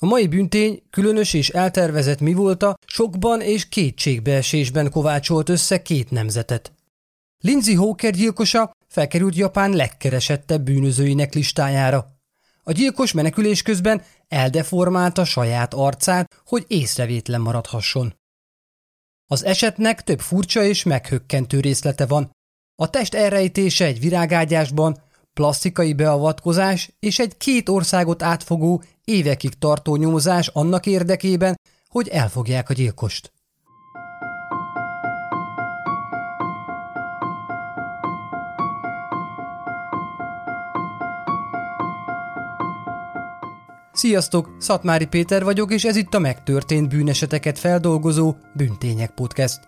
A mai büntény különös és eltervezett mi volta, sokban és kétségbeesésben kovácsolt össze két nemzetet. Lindsay Hawker gyilkosa felkerült Japán legkeresettebb bűnözőinek listájára. A gyilkos menekülés közben eldeformálta saját arcát, hogy észrevétlen maradhasson. Az esetnek több furcsa és meghökkentő részlete van. A test elrejtése egy virágágyásban, plastikai beavatkozás és egy két országot átfogó, évekig tartó nyomozás annak érdekében, hogy elfogják a gyilkost. Sziasztok, Szatmári Péter vagyok, és ez itt a megtörtént bűneseteket feldolgozó Bűntények Podcast.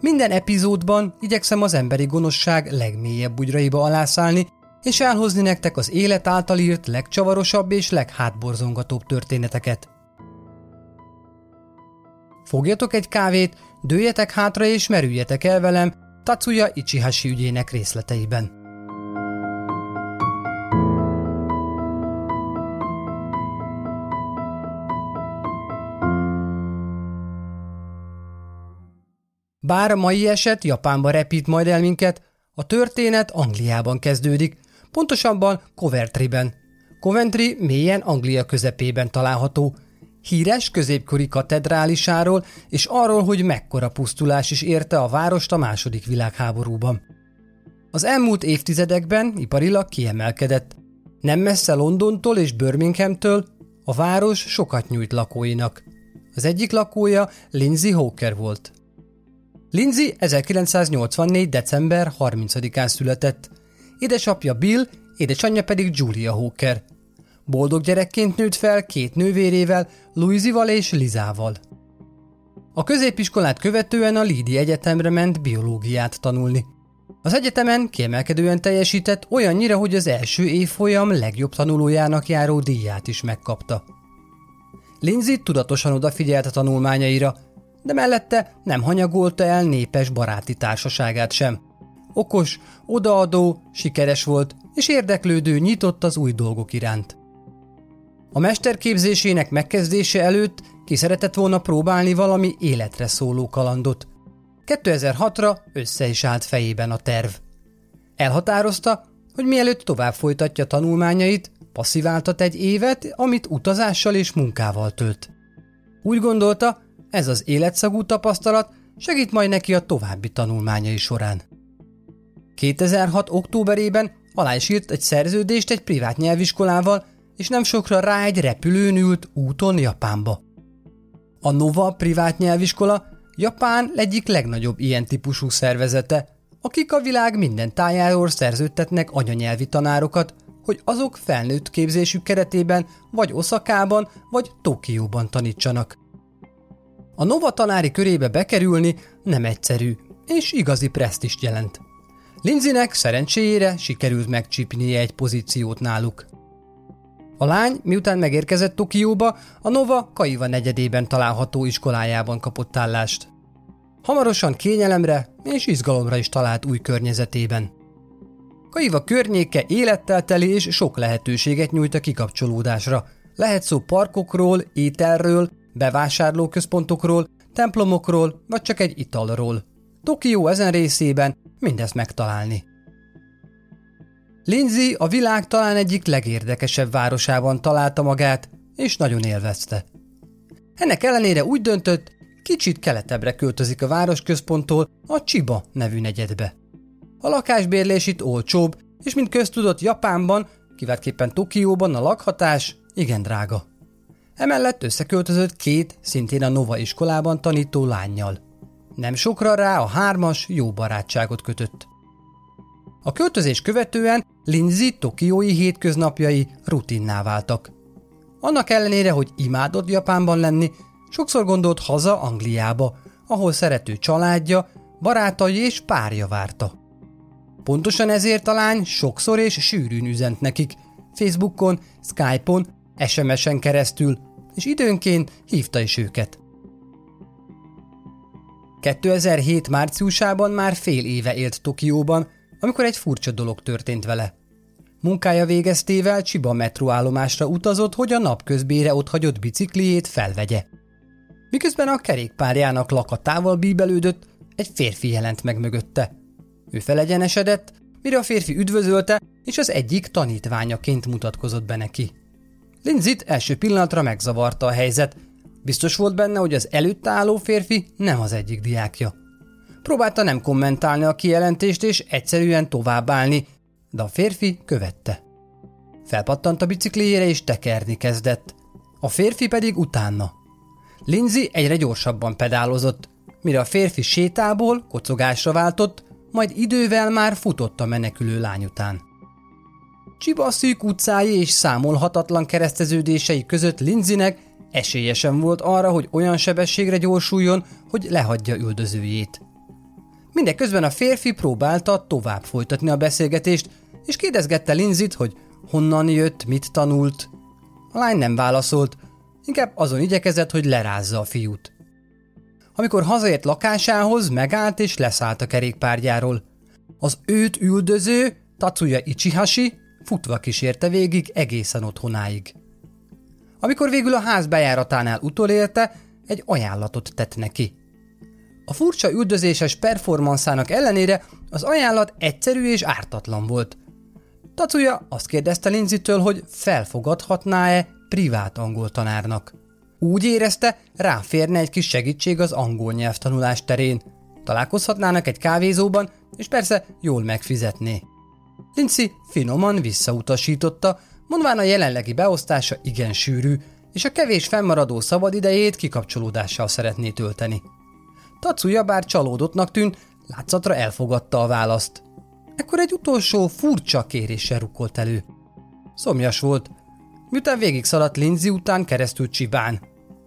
Minden epizódban igyekszem az emberi gonoszság legmélyebb bugyraiba alászálni, és elhozni nektek az élet által írt legcsavarosabb és leghátborzongatóbb történeteket. Fogjatok egy kávét, dőjetek hátra és merüljetek el velem Tatsuya Ichihashi ügyének részleteiben. Bár a mai eset Japánba repít majd el minket, a történet Angliában kezdődik, pontosabban Coventryben. Coventry mélyen Anglia közepében található, híres középkori katedrálisáról és arról, hogy mekkora pusztulás is érte a várost a második világháborúban. Az elmúlt évtizedekben iparilag kiemelkedett. Nem messze Londontól és Birminghamtől a város sokat nyújt lakóinak. Az egyik lakója Lindsay Hawker volt. Lindsay 1984. december 30-án született. Édesapja Bill, édesanyja pedig Julia Hawker. Boldog gyerekként nőtt fel két nővérével, Louisival és Lizával. A középiskolát követően a Lidi Egyetemre ment biológiát tanulni. Az egyetemen kiemelkedően teljesített olyannyira, hogy az első évfolyam legjobb tanulójának járó díját is megkapta. Lindsay tudatosan odafigyelt a tanulmányaira, de mellette nem hanyagolta el népes baráti társaságát sem. Okos, odaadó, sikeres volt, és érdeklődő nyitott az új dolgok iránt. A mesterképzésének megkezdése előtt ki szeretett volna próbálni valami életre szóló kalandot. 2006-ra össze is állt fejében a terv. Elhatározta, hogy mielőtt tovább folytatja tanulmányait, passziváltat egy évet, amit utazással és munkával tölt. Úgy gondolta, ez az életszagú tapasztalat segít majd neki a további tanulmányai során. 2006. októberében alá is írt egy szerződést egy privát nyelviskolával, és nem sokra rá egy repülőn ült úton Japánba. A Nova privát nyelviskola Japán egyik legnagyobb ilyen típusú szervezete, akik a világ minden tájáról szerződtetnek anyanyelvi tanárokat, hogy azok felnőtt képzésük keretében vagy Oszakában, vagy Tokióban tanítsanak. A Nova tanári körébe bekerülni nem egyszerű, és igazi presztist jelent. Lindsaynek szerencséjére sikerült megcsípnie egy pozíciót náluk. A lány, miután megérkezett Tokióba, a Nova Kaiva negyedében található iskolájában kapott állást. Hamarosan kényelemre és izgalomra is talált új környezetében. Kaiva környéke élettel teli és sok lehetőséget nyújt a kikapcsolódásra. Lehet szó parkokról, ételről, bevásárlóközpontokról, templomokról vagy csak egy italról. Tokió ezen részében mindezt megtalálni. Lindsay a világ talán egyik legérdekesebb városában találta magát, és nagyon élvezte. Ennek ellenére úgy döntött, kicsit keletebbre költözik a városközponttól, a Chiba nevű negyedbe. A lakásbérlés itt olcsóbb, és mint köztudott Japánban, kiváltképpen Tokióban a lakhatás igen drága. Emellett összeköltözött két, szintén a Nova iskolában tanító lányjal. Nem sokra rá a hármas jó barátságot kötött. A költözés követően Lindsay tokiói hétköznapjai rutinná váltak. Annak ellenére, hogy imádott Japánban lenni, sokszor gondolt haza Angliába, ahol szerető családja, barátai és párja várta. Pontosan ezért a lány sokszor és sűrűn üzent nekik, Facebookon, Skype-on, SMS-en keresztül, és időnként hívta is őket. 2007 márciusában már fél éve élt Tokióban, amikor egy furcsa dolog történt vele. Munkája végeztével Csiba metróállomásra utazott, hogy a napközbére otthagyott bicikliét felvegye. Miközben a kerékpárjának lakatával bíbelődött, egy férfi jelent meg mögötte. Ő felegyenesedett, mire a férfi üdvözölte, és az egyik tanítványaként mutatkozott be neki. Linzit első pillanatra megzavarta a helyzet. Biztos volt benne, hogy az előtt álló férfi nem az egyik diákja. Próbálta nem kommentálni a kijelentést és egyszerűen továbbállni, de a férfi követte. Felpattant a bicikliére és tekerni kezdett. A férfi pedig utána. Lindsay egyre gyorsabban pedálozott, mire a férfi sétából kocogásra váltott, majd idővel már futott a menekülő lány után. Csiba szűk utcái és számolhatatlan kereszteződései között Lindsaynek esélyesen volt arra, hogy olyan sebességre gyorsuljon, hogy lehagyja üldözőjét. Mindeközben a férfi próbálta tovább folytatni a beszélgetést, és kérdezgette Linzit, hogy honnan jött, mit tanult. A lány nem válaszolt, inkább azon igyekezett, hogy lerázza a fiút. Amikor hazaért lakásához, megállt és leszállt a kerékpárgyáról. Az őt üldöző, Tatsuya Ichihashi futva kísérte végig egészen otthonáig. Amikor végül a ház bejáratánál utolérte, egy ajánlatot tett neki. A furcsa üldözéses performanszának ellenére az ajánlat egyszerű és ártatlan volt. Tatsuya azt kérdezte Linzitől, hogy felfogadhatná-e privát angol tanárnak. Úgy érezte, ráférne egy kis segítség az angol nyelvtanulás terén. Találkozhatnának egy kávézóban, és persze jól megfizetné. Lindsay finoman visszautasította, mondván a jelenlegi beosztása igen sűrű, és a kevés fennmaradó szabadidejét kikapcsolódással szeretné tölteni. Tatsuya bár csalódottnak tűnt, látszatra elfogadta a választ. Ekkor egy utolsó furcsa kéréssel rukolt elő. Szomjas volt. Miután végig szaladt Lindsay után keresztül Csibán.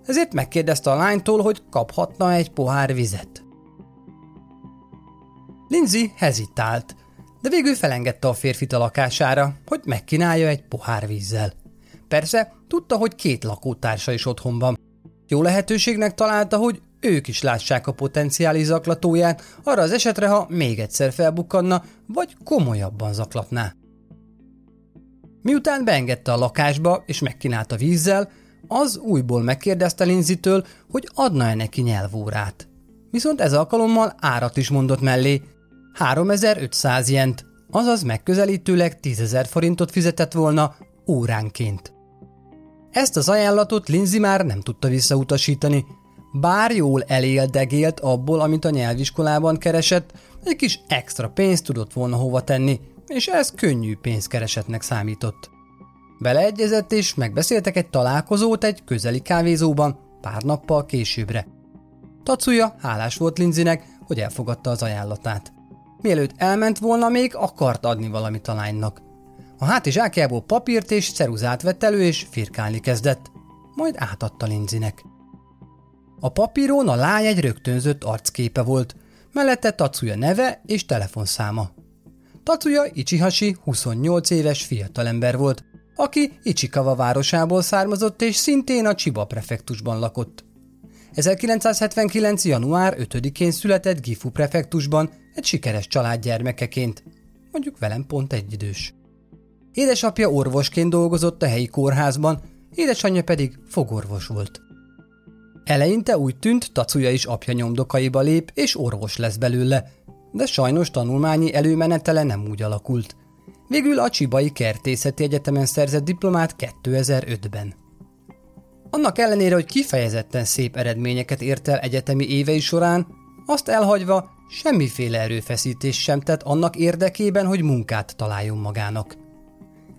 Ezért megkérdezte a lánytól, hogy kaphatna egy pohár vizet. Lindsay hezitált, de végül felengedte a férfit a lakására, hogy megkínálja egy pohár vízzel. Persze, tudta, hogy két lakótársa is otthon van. Jó lehetőségnek találta, hogy ők is lássák a potenciális zaklatóját, arra az esetre, ha még egyszer felbukkanna, vagy komolyabban zaklatná. Miután beengedte a lakásba és megkínálta vízzel, az újból megkérdezte Linzitől, hogy adna-e neki nyelvórát. Viszont ez alkalommal árat is mondott mellé, 3500 jent, azaz megközelítőleg 10.000 forintot fizetett volna óránként. Ezt az ajánlatot Lindsay már nem tudta visszautasítani, bár jól eléldegélt abból, amit a nyelviskolában keresett, egy kis extra pénzt tudott volna hova tenni, és ez könnyű pénzkeresetnek számított. Beleegyezett és megbeszéltek egy találkozót egy közeli kávézóban pár nappal későbbre. Tatsuya hálás volt Linzinek, hogy elfogadta az ajánlatát. Mielőtt elment volna, még akart adni valamit a lánynak. A hátizsákjából papírt és ceruzát vett elő, és firkálni kezdett. Majd átadta Linzinek. A papíron a lány egy rögtönzött arcképe volt, mellette Tatsuya neve és telefonszáma. Tatsuya Ichihashi 28 éves fiatalember volt, aki Ichikawa városából származott és szintén a Chiba prefektusban lakott. 1979. január 5-én született Gifu prefektusban egy sikeres család gyermekeként, mondjuk velem pont egyidős. Édesapja orvosként dolgozott a helyi kórházban, édesanyja pedig fogorvos volt. Eleinte úgy tűnt, Tacuja is apja nyomdokaiba lép, és orvos lesz belőle, de sajnos tanulmányi előmenetele nem úgy alakult. Végül a Csibai Kertészeti Egyetemen szerzett diplomát 2005-ben. Annak ellenére, hogy kifejezetten szép eredményeket ért el egyetemi évei során, azt elhagyva semmiféle erőfeszítés sem tett annak érdekében, hogy munkát találjon magának.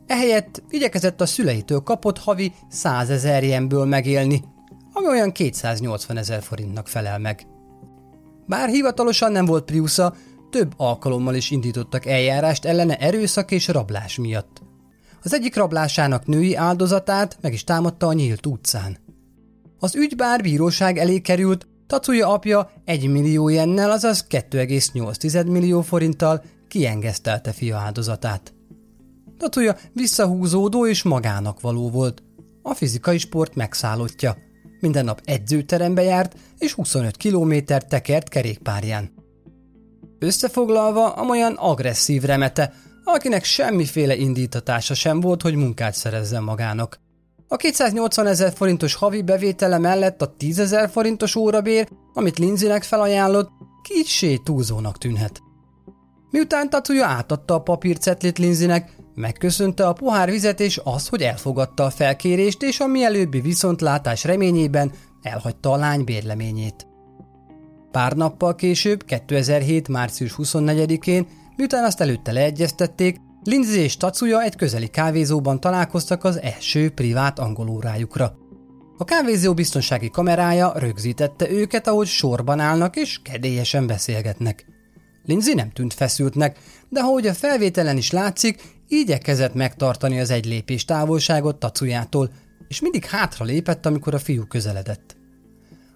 Ehelyett igyekezett a szüleitől kapott havi 100 ezer ilyenből megélni, ami olyan 280 ezer forintnak felel meg. Bár hivatalosan nem volt Priusza, több alkalommal is indítottak eljárást ellene erőszak és rablás miatt. Az egyik rablásának női áldozatát meg is támadta a nyílt utcán. Az ügy bár bíróság elé került, Tatsuya apja 1 millió jennel, azaz 2,8 millió forinttal kiengesztelte fia áldozatát. Tatsuya visszahúzódó és magának való volt. A fizikai sport megszállottja. Minden nap edzőterembe járt, és 25 kilométer tekert kerékpárján. Összefoglalva, amolyan agresszív remete, akinek semmiféle indítatása sem volt, hogy munkát szerezzen magának. A 280 ezer forintos havi bevétele mellett a 10 ezer forintos órabér, amit Lindsaynek felajánlott, kicsi túlzónak tűnhet. Miután Tatsuya átadta a papírcetlit Lindsaynek, megköszönte a pohár vizet és azt, hogy elfogadta a felkérést, és a mielőbbi viszontlátás reményében elhagyta a lány bérleményét. Pár nappal később, 2007. március 24-én, miután azt előtte leegyeztették, Lindsay és Tatsuya egy közeli kávézóban találkoztak az első privát angolórájukra. A kávézó biztonsági kamerája rögzítette őket, ahogy sorban állnak és kedélyesen beszélgetnek. Lindsay nem tűnt feszültnek, de ahogy a felvételen is látszik, igyekezett megtartani az egy lépés távolságot Tatsuyától, és mindig hátra lépett, amikor a fiú közeledett.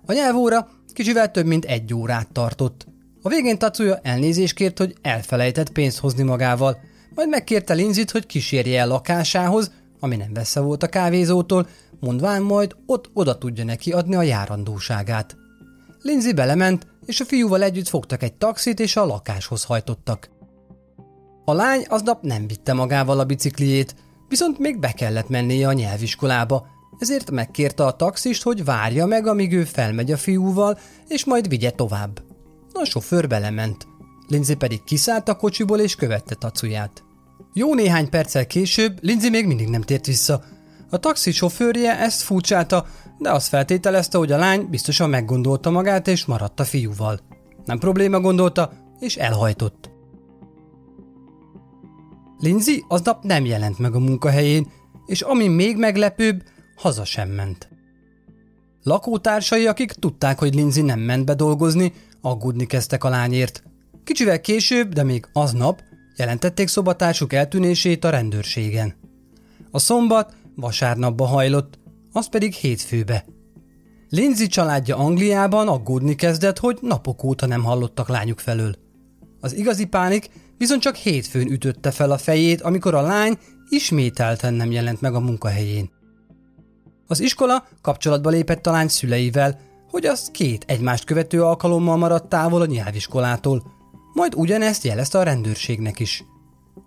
A nyelvóra kicsivel több mint egy órát tartott. A végén Tatsuya elnézést kért, hogy elfelejtett pénzt hozni magával, majd megkérte Linzit, hogy kísérje el lakásához, ami nem vessze volt a kávézótól, mondván majd ott oda tudja neki adni a járandóságát. Lindsay belement, és a fiúval együtt fogtak egy taxit, és a lakáshoz hajtottak. A lány aznap nem vitte magával a bicikliét, viszont még be kellett mennie a nyelviskolába, ezért megkérte a taxist, hogy várja meg, amíg ő felmegy a fiúval, és majd vigye tovább. A sofőr belement. Lindsay pedig kiszállt a kocsiból és követte tacuját. Jó néhány perccel később Lindsay még mindig nem tért vissza. A taxi sofőrje ezt furcsálta, de azt feltételezte, hogy a lány biztosan meggondolta magát és maradt a fiúval. Nem probléma gondolta, és elhajtott. Lindsay aznap nem jelent meg a munkahelyén, és ami még meglepőbb, haza sem ment. Lakótársai, akik tudták, hogy Lindsay nem ment be dolgozni, aggódni kezdtek a lányért. Kicsivel később, de még aznap jelentették szobatársuk eltűnését a rendőrségen. A szombat vasárnapba hajlott, az pedig hétfőbe. Lindsay családja Angliában aggódni kezdett, hogy napok óta nem hallottak lányuk felől. Az igazi pánik viszont csak hétfőn ütötte fel a fejét, amikor a lány ismételten nem jelent meg a munkahelyén. Az iskola kapcsolatba lépett a lány szüleivel, hogy az két egymást követő alkalommal maradt távol a nyelviskolától, majd ugyanezt jelezte a rendőrségnek is.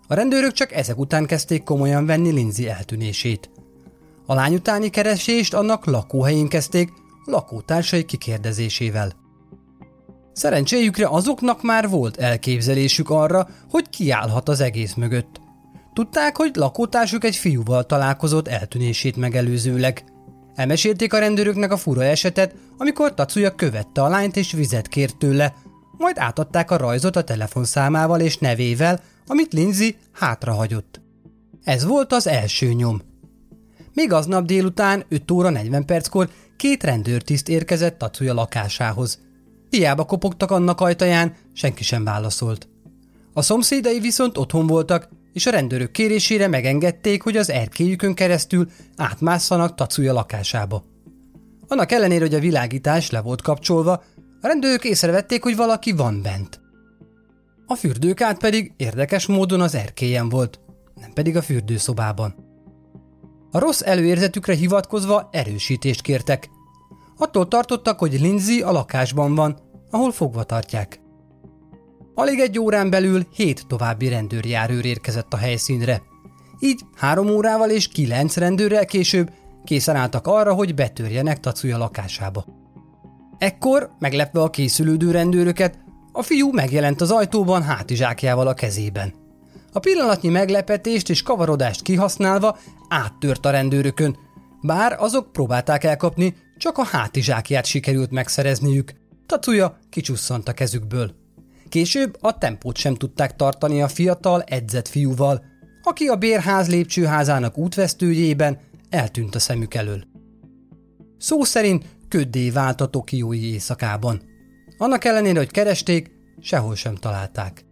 A rendőrök csak ezek után kezdték komolyan venni Lindsay eltűnését. A lány utáni keresést annak lakóhelyén kezdték, lakótársai kikérdezésével. Szerencséjükre azoknak már volt elképzelésük arra, hogy kiállhat az egész mögött. Tudták, hogy lakótársuk egy fiúval találkozott eltűnését megelőzőleg. Elmesélték a rendőröknek a fura esetet, amikor Tatsuya követte a lányt és vizet kért tőle, majd átadták a rajzot a telefonszámával és nevével, amit Lindsay hátrahagyott. Ez volt az első nyom. Még aznap délután 5 óra 40 perckor két rendőrtiszt érkezett Tatsuya lakásához. Hiába kopogtak annak ajtaján, senki sem válaszolt. A szomszédai viszont otthon voltak, és a rendőrök kérésére megengedték, hogy az erkélyükön keresztül átmásszanak Tatsuya lakásába. Annak ellenére, hogy a világítás le volt kapcsolva, a rendőrök észrevették, hogy valaki van bent. A fürdőkát pedig érdekes módon az erkélyen volt, nem pedig a fürdőszobában. A rossz előérzetükre hivatkozva erősítést kértek. Attól tartottak, hogy Lindsay a lakásban van, ahol fogva tartják. Alig egy órán belül hét további rendőrjárőr érkezett a helyszínre. Így három órával és kilenc rendőrrel később készen álltak arra, hogy betörjenek Tatsuya lakásába. Ekkor, meglepve a készülődő rendőröket, a fiú megjelent az ajtóban hátizsákjával a kezében. A pillanatnyi meglepetést és kavarodást kihasználva áttört a rendőrökön, bár azok próbálták elkapni, csak a hátizsákját sikerült megszerezniük. Tatsuya kicsusszant a kezükből. Később a tempót sem tudták tartani a fiatal, edzett fiúval, aki a bérház lépcsőházának útvesztőjében eltűnt a szemük elől. Szó szerint köddé vált a tokiói éjszakában. Annak ellenére, hogy keresték, sehol sem találták.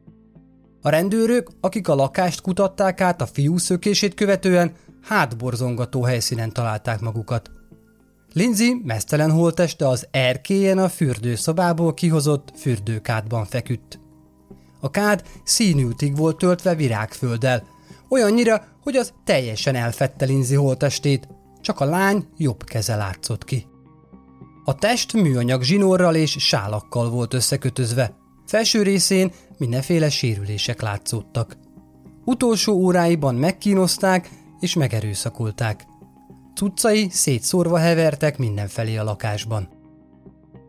A rendőrök, akik a lakást kutatták át a fiú szökését követően, hátborzongató helyszínen találták magukat. Lindsay mesztelen holteste az erkélyen a fürdőszobából kihozott fürdőkádban feküdt. A kád színűtig volt töltve virágfölddel, olyannyira, hogy az teljesen elfette Lindsay holtestét, csak a lány jobb keze látszott ki. A test műanyag zsinórral és sálakkal volt összekötözve, felső részén mindenféle sérülések látszódtak. Utolsó óráiban megkínozták és megerőszakolták. Cuccai szétszórva hevertek mindenfelé a lakásban.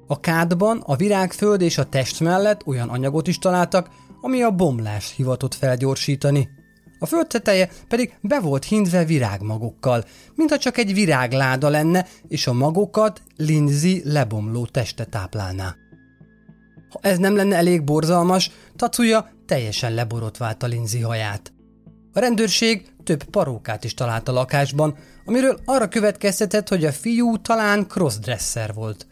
A kádban a virágföld és a test mellett olyan anyagot is találtak, ami a bomlást hivatott felgyorsítani. A föld teteje pedig be volt hintve virágmagokkal, mintha csak egy virágláda lenne, és a magokat Lindsay lebomló teste táplálná. Ha ez nem lenne elég borzalmas, Tacuja teljesen leborotvált a Lindsay haját. A rendőrség több parókát is talált a lakásban, amiről arra következtetett, hogy a fiú talán crossdresser volt.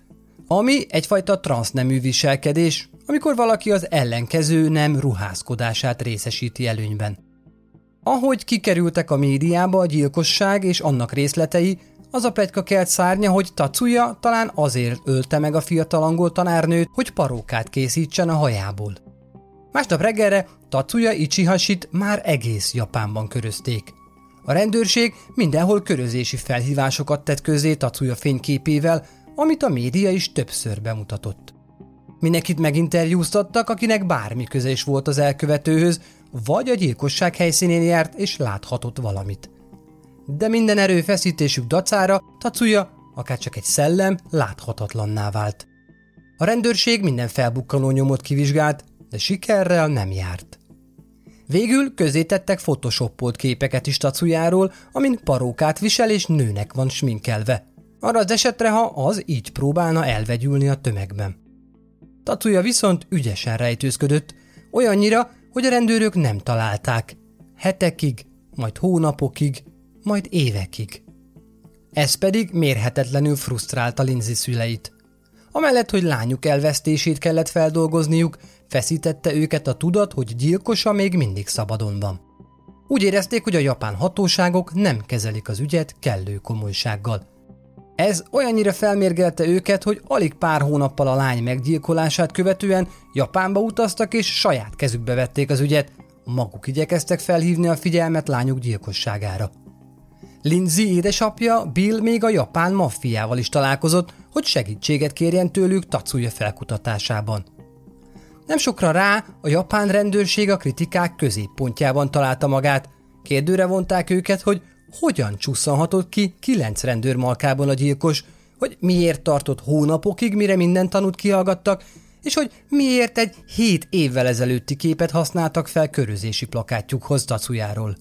Ami egyfajta transznemű viselkedés, amikor valaki az ellenkező nem ruházkodását részesíti előnyben. Ahogy kikerültek a médiába a gyilkosság és annak részletei, az a pegyka kelt szárnya, hogy Tatsuya talán azért ölte meg a fiatal angol tanárnőt, hogy parókát készítsen a hajából. Másnap reggelre Tatsuya Ichihashit már egész Japánban körözték. A rendőrség mindenhol körözési felhívásokat tett közé Tatsuya fényképével, amit a média is többször bemutatott. Mindenkit meginterjúztattak, akinek bármi köze is volt az elkövetőhöz, vagy a gyilkosság helyszínén járt és láthatott valamit. De minden erőfeszítésük dacára Tatsuya, akár csak egy szellem, láthatatlanná vált. A rendőrség minden felbukkanó nyomot kivizsgált, de sikerrel nem járt. Végül tettek photoshopolt képeket is Tatsujáról, amin parókát visel és nőnek van sminkelve. Arra az esetre, ha az így próbálna elvegyülni a tömegben. Tatsuya viszont ügyesen rejtőzködött, olyannyira, hogy a rendőrök nem találták. Hetekig, majd hónapokig, majd évekig. Ez pedig mérhetetlenül frusztrálta Lindsay szüleit. Amellett, hogy lányuk elvesztését kellett feldolgozniuk, feszítette őket a tudat, hogy gyilkosa még mindig szabadon van. Úgy érezték, hogy a japán hatóságok nem kezelik az ügyet kellő komolysággal. Ez olyannyira felmérgelte őket, hogy alig pár hónappal a lány meggyilkolását követően Japánba utaztak és saját kezükbe vették az ügyet, maguk igyekeztek felhívni a figyelmet lányuk gyilkosságára. Lindsay édesapja Bill még a japán maffiával is találkozott, hogy segítséget kérjen tőlük Tatsuya felkutatásában. Nem sokra rá a japán rendőrség a kritikák középpontjában találta magát. Kérdőre vonták őket, hogy hogyan csusszanhatott ki kilenc rendőr malkában a gyilkos, hogy miért tartott hónapokig, mire minden tanút kihallgattak, és hogy miért egy hét évvel ezelőtti képet használtak fel körözési plakátjukhoz Tatsujáról.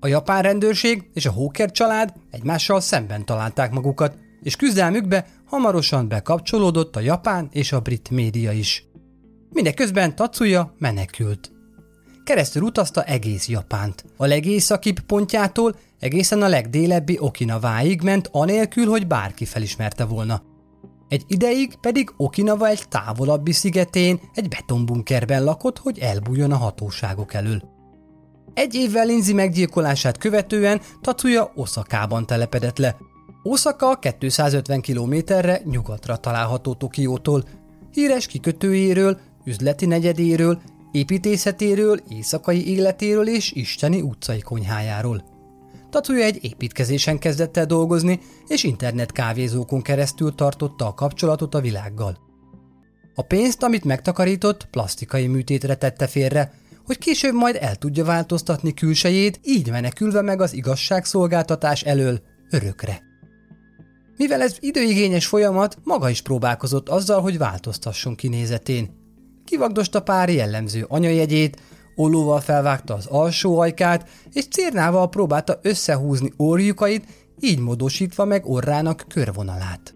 A japán rendőrség és a Hóker család egymással szemben találták magukat, és küzdelmükbe hamarosan bekapcsolódott a japán és a brit média is. Mindeközben Tatsuya menekült. Keresztül utazta egész Japánt. A legészakibb pontjától egészen a legdélebbi Okinaváig ment anélkül, hogy bárki felismerte volna. Egy ideig pedig Okinawa egy távolabbi szigetén, egy betonbunkerben lakott, hogy elbújjon a hatóságok elől. Egy évvel Lindsay meggyilkolását követően Tatsuya Oszakában telepedett le. Osaka 250 kilométerre nyugatra található Tokiótól. Híres kikötőjéről, üzleti negyedéről, építészetéről, éjszakai életéről és isteni utcai konyhájáról. Tatsuya egy építkezésen kezdett el dolgozni, és internet kávézókon keresztül tartotta a kapcsolatot a világgal. A pénzt, amit megtakarított, plastikai műtétre tette félre, hogy később majd el tudja változtatni külsejét, így menekülve meg az igazságszolgáltatás elől örökre. Mivel ez időigényes folyamat, maga is próbálkozott azzal, hogy változtasson kinézetén. Kivagdosta pár jellemző anyajegyét, ollóval felvágta az alsó ajkát, és cérnával próbálta összehúzni orjukait, így módosítva meg orrának körvonalát.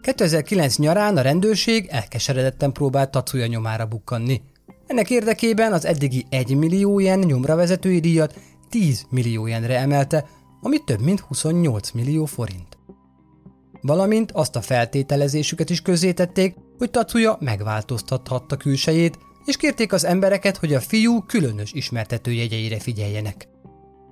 2009 nyarán a rendőrség elkeseredetten próbált Tatsuya nyomára bukkanni. Ennek érdekében az eddigi 1 millió yen nyomra vezetői díjat 10 millió jenre emelte, ami több mint 28 millió forint. Valamint azt a feltételezésüket is közzétették, hogy Tatsuya megváltoztathatta külsejét, és kérték az embereket, hogy a fiú különös ismertetőjegyeire figyeljenek.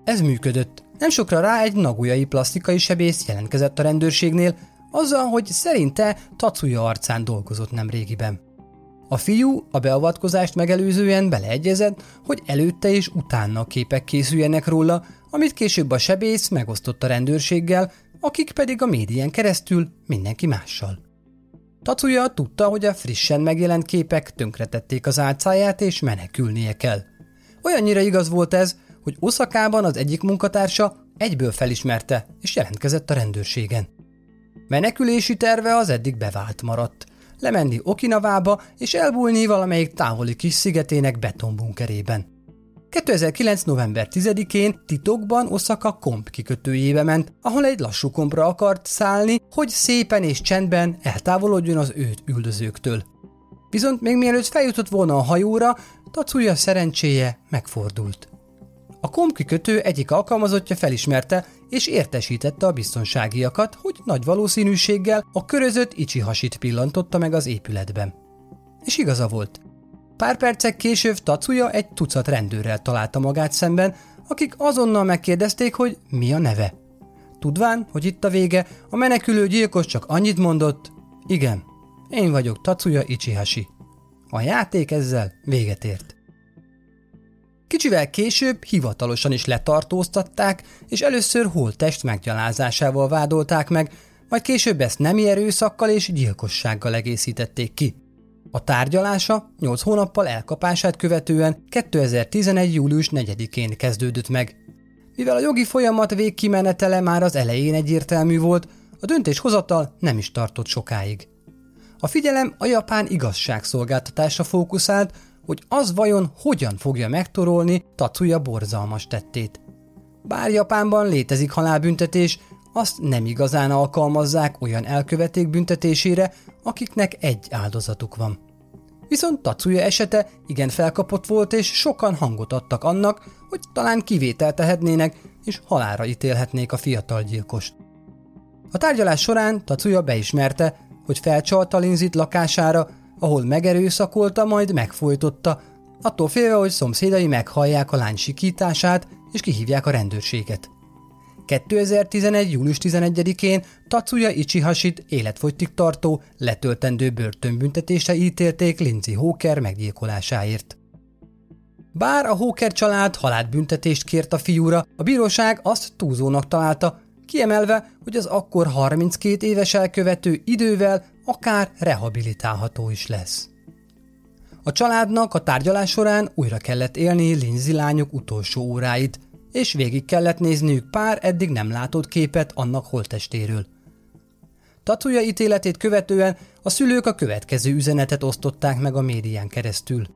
Ez működött. Nem sokra rá egy nagujai plastikai sebész jelentkezett a rendőrségnél, azzal, hogy szerinte Tatsuya arcán dolgozott nem régiben. A fiú a beavatkozást megelőzően beleegyezett, hogy előtte és utána képek készüljenek róla, amit később a sebész megosztott a rendőrséggel, akik pedig a médián keresztül mindenki mással. Tatsuya tudta, hogy a frissen megjelent képek tönkretették az álcáját és menekülnie kell. Olyannyira igaz volt ez, hogy Oszakában az egyik munkatársa egyből felismerte, és jelentkezett a rendőrségen. Menekülési terve az eddig bevált maradt. Lemenni Okinavába és elbújni valamelyik távoli kis szigetének betonbunkerében. 2009. november 10-én titokban Osaka komp kikötőjébe ment, ahol egy lassú kompra akart szállni, hogy szépen és csendben eltávolodjon az őt üldözőktől. Viszont még mielőtt feljutott volna a hajóra, Tatsuya szerencséje megfordult. A komp kikötő egyik alkalmazottja felismerte és értesítette a biztonságiakat, hogy nagy valószínűséggel a körözött Ichihasit pillantotta meg az épületben. És igaza volt. Pár percek később Tatsuya egy tucat rendőrrel találta magát szemben, akik azonnal megkérdezték, hogy mi a neve. Tudván, hogy itt a vége, a menekülő gyilkos csak annyit mondott, igen, én vagyok Tatsuya Ichihashi. A játék ezzel véget ért. Kicsivel később hivatalosan is letartóztatták, és először holttest meggyalázásával vádolták meg, majd később ezt nemi erőszakkal és gyilkossággal egészítették ki. A tárgyalása 8 hónappal elkapását követően 2011. július 4-én kezdődött meg. Mivel a jogi folyamat végkimenetele már az elején egyértelmű volt, a döntéshozatal nem is tartott sokáig. A figyelem a japán igazságszolgáltatásra fókuszált, hogy az vajon hogyan fogja megtorolni Tatsuya borzalmas tettét. Bár Japánban létezik halálbüntetés, azt nem igazán alkalmazzák olyan elköveték büntetésére, akiknek egy áldozatuk van. Viszont Tatsuya esete igen felkapott volt, és sokan hangot adtak annak, hogy talán kivételt tehetnének, és halára ítélhetnék a fiatal gyilkost. A tárgyalás során Tatsuya beismerte, hogy felcsalta Linzit lakására, ahol megerőszakolta, majd megfojtotta, attól félve, hogy szomszédai meghallják a lány sikítását, és kihívják a rendőrséget. 2011. július 11-én Tatsuya Ichihashit életfogytig tartó, letöltendő börtönbüntetésre ítélték Lindsay Hawker meggyilkolásáért. Bár a Hawker család halálbüntetést kért a fiúra, a bíróság azt túlzónak találta, kiemelve, hogy az akkor 32 éves elkövető idővel akár rehabilitálható is lesz. A családnak a tárgyalás során újra kellett élni Lindsay lányok utolsó óráit, és végig kellett nézniük pár eddig nem látott képet annak holtestéről. Tatsuya ítéletét követően a szülők a következő üzenetet osztották meg a médián keresztül.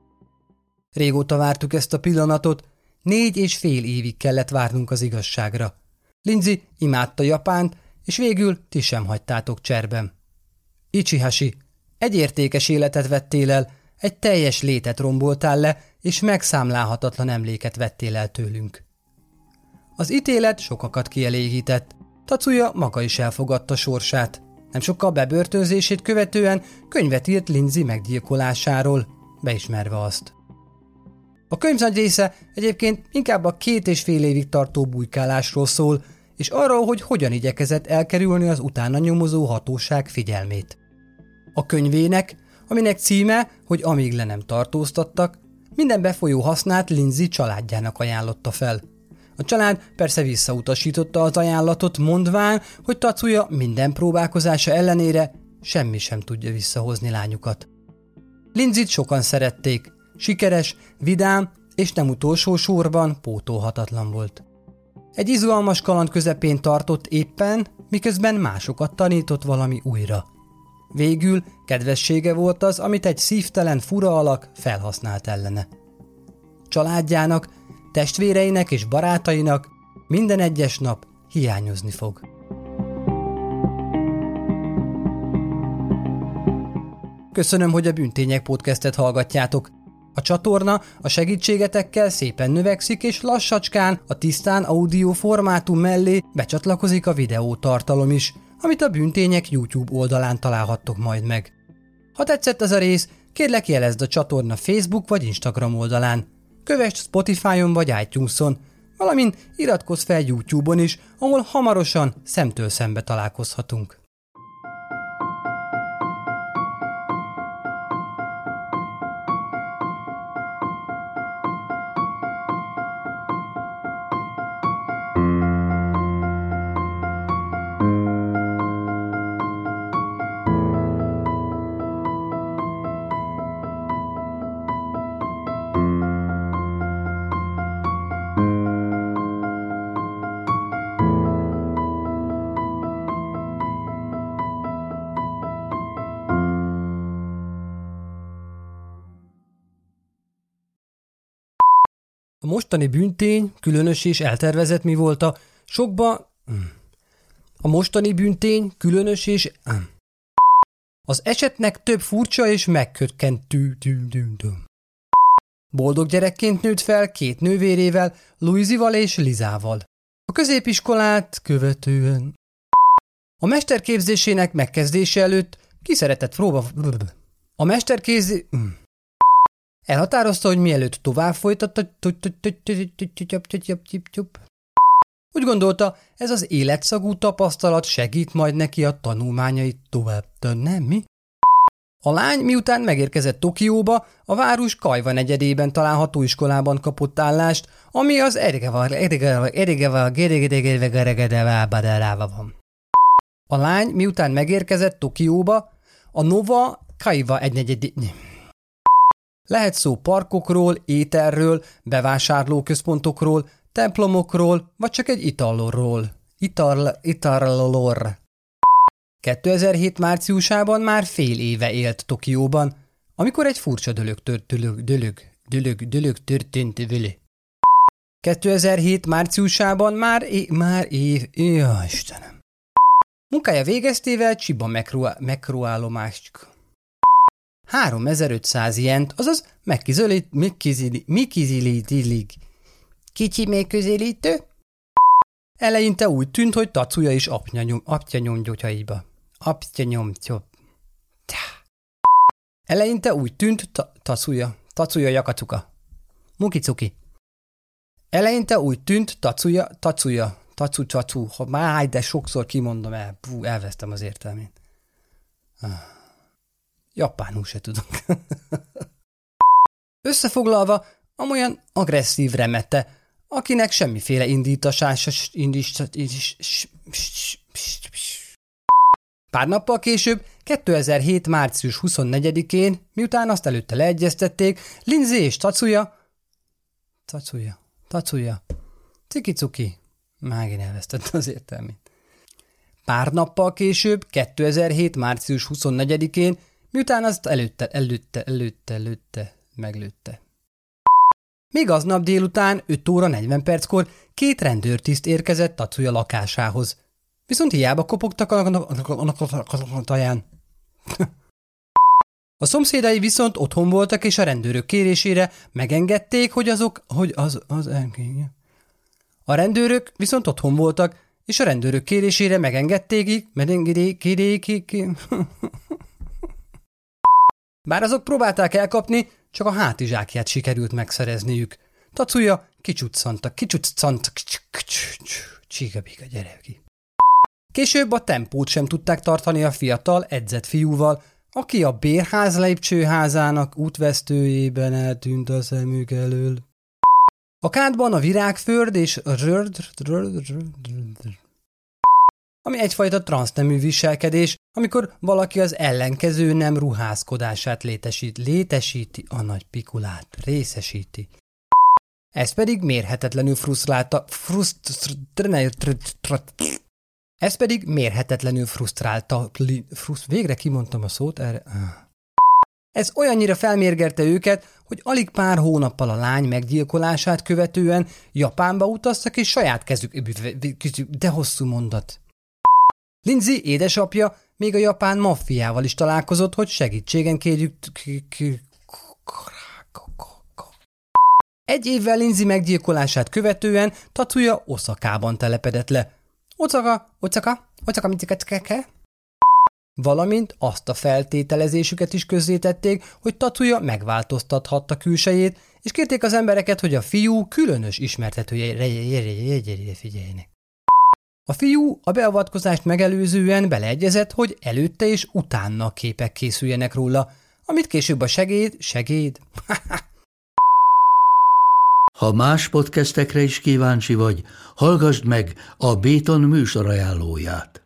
Régóta vártuk ezt a pillanatot, négy és fél évig kellett várnunk az igazságra. Lindsay imádta Japánt, és végül ti sem hagytátok cserben. Ichihashi, egy értékes életet vettél el, egy teljes létet romboltál le, és megszámlálhatatlan emléket vettél el tőlünk. Az ítélet sokakat kielégített. Tatsuya maga is elfogadta sorsát. Nem sokkal bebörtönzését követően könyvet írt Lindsay meggyilkolásáról, beismerve azt. A könyv része egyébként inkább a két és fél évig tartó bujkálásról szól, és arról, hogy hogyan igyekezett elkerülni az utána nyomozó hatóság figyelmét. A könyvének, aminek címe, hogy amíg le nem tartóztattak, minden befolyó hasznát Lindsay családjának ajánlotta fel. A család persze visszautasította az ajánlatot, mondván, hogy Tatsuya minden próbálkozása ellenére semmi sem tudja visszahozni lányukat. Lindsay-t sokan szerették, sikeres, vidám és nem utolsó sorban pótolhatatlan volt. Egy izgalmas kaland közepén tartott éppen, miközben másokat tanított valami újra. Végül kedvessége volt az, amit egy szívtelen fura alak felhasznált ellene. Családjának, testvéreinek és barátainak minden egyes nap hiányozni fog. Köszönöm, hogy a Bűntények podcastet hallgatjátok. A csatorna a segítségetekkel szépen növekszik, és lassacskán a tisztán audio formátum mellé becsatlakozik a videó tartalom is, amit a bűntények YouTube oldalán találhattok majd meg. Ha tetszett ez a rész, kérlek jelezd a csatorna Facebook vagy Instagram oldalán. Kövess Spotify-on vagy iTunes-on, valamint iratkozz fel YouTube-on is, ahol hamarosan szemtől szembe találkozhatunk. Mostani büntény, különös és eltervezett mi volt a sokba... Hmm. A mostani büntény, különös és... Hmm. Az esetnek több furcsa és megkötkentő... Boldog gyerekként nőtt fel két nővérével, Louisival és Lizával. A középiskolát követően. A mesterképzésének megkezdése előtt ki szeretett próba... A mesterkézi... Elhatározta, hogy mielőtt tovább folytatta... Úgy gondolta, ez az életszagú tapasztalat segít majd neki a tanulmányait tovább nem mi? A lány miután megérkezett Tokióba, a város Kajva negyedében található iskolában kapott állást, ami az Erigeval van. A lány miután megérkezett Tokióba, a Nova Kaiva egynegyedi... Lehet szó parkokról, ételről, bevásárlóközpontokról, templomokról, vagy csak egy italorról. Ital, italor. 2007 márciusában már fél éve élt Tokióban, amikor egy furcsa dölög, tört, dölög, dölög, dölög, dölög történt vele. 2007 márciusában már, é, már év, jó Istenem. Munkája végeztével Csiba megruálomáscsak. 3500 jent, azaz megkizilítilig. Kicsi megközelítő? Eleinte úgy tűnt, hogy tacuja is apja, nyom, apja nyomgyógyaiba. Apja nyomgyó. Eleinte úgy tűnt, ta, tacuja, tacuja jakacuka. Mukicuki. Eleinte úgy tűnt, tacuja, tacuja, tacu, tacu, ha máj, de sokszor kimondom el, Bú, elvesztem az értelmét. Ah. Japánul se tudok. Összefoglalva, amolyan agresszív remete, akinek semmiféle indítatása Pár nappal később, 2007. március 24-én, miután azt előtte leegyeztették, Lindsay és Tacuya, Tacuya, Tacuya, Ciki-cuki, Mágin elvesztette az értelmét. Pár nappal később, 2007. március 24-én, miután azt előtte, előtte, előtte, előtte, meglőtte. Még aznap délután 5 óra 40 perckor két rendőrtiszt érkezett Tatsuya lakásához. Viszont hiába kopogtak a taján. A szomszédai viszont otthon voltak, és a rendőrök kérésére megengedték, hogy azok, hogy az, az A rendőrök viszont otthon voltak, és a rendőrök kérésére megengedték, megengedték, bár azok próbálták elkapni, csak a hátizsákját sikerült megszerezniük. Tacuja kicsuccanta, kicsuccanta, csigabiga gyere ki. Később a tempót sem tudták tartani a fiatal, edzett fiúval, aki a bérház lépcsőházának útvesztőjében eltűnt a szemük elől. A kádban a virágförd és a rörd, rörd, rörd, ami egyfajta transznemű viselkedés, amikor valaki az ellenkező nem ruházkodását létesít, létesíti a nagy pikulát, részesíti. Ez pedig mérhetetlenül frusztrálta, fruszt, ez pedig mérhetetlenül frusztrálta, frusz, végre kimondtam a szót erre. Ez olyannyira felmérgerte őket, hogy alig pár hónappal a lány meggyilkolását követően Japánba utaztak, és saját kezük, de hosszú mondat. Lindsay édesapja még a japán maffiával is találkozott, hogy segítségen kérjük... Egy évvel Lindsay meggyilkolását követően Tatsuya Oszakában telepedett le. Ocaka, Ocaka, Ocaka, Micikeceke. Valamint azt a feltételezésüket is közzétették, hogy Tatsuya megváltoztathatta külsejét, és kérték az embereket, hogy a fiú különös ismertetőjére figyeljenek. A fiú a beavatkozást megelőzően beleegyezett, hogy előtte és utána képek készüljenek róla, amit később a segéd, segéd. ha más podcastekre is kíváncsi vagy, hallgassd meg a Béton műsor ajánlóját.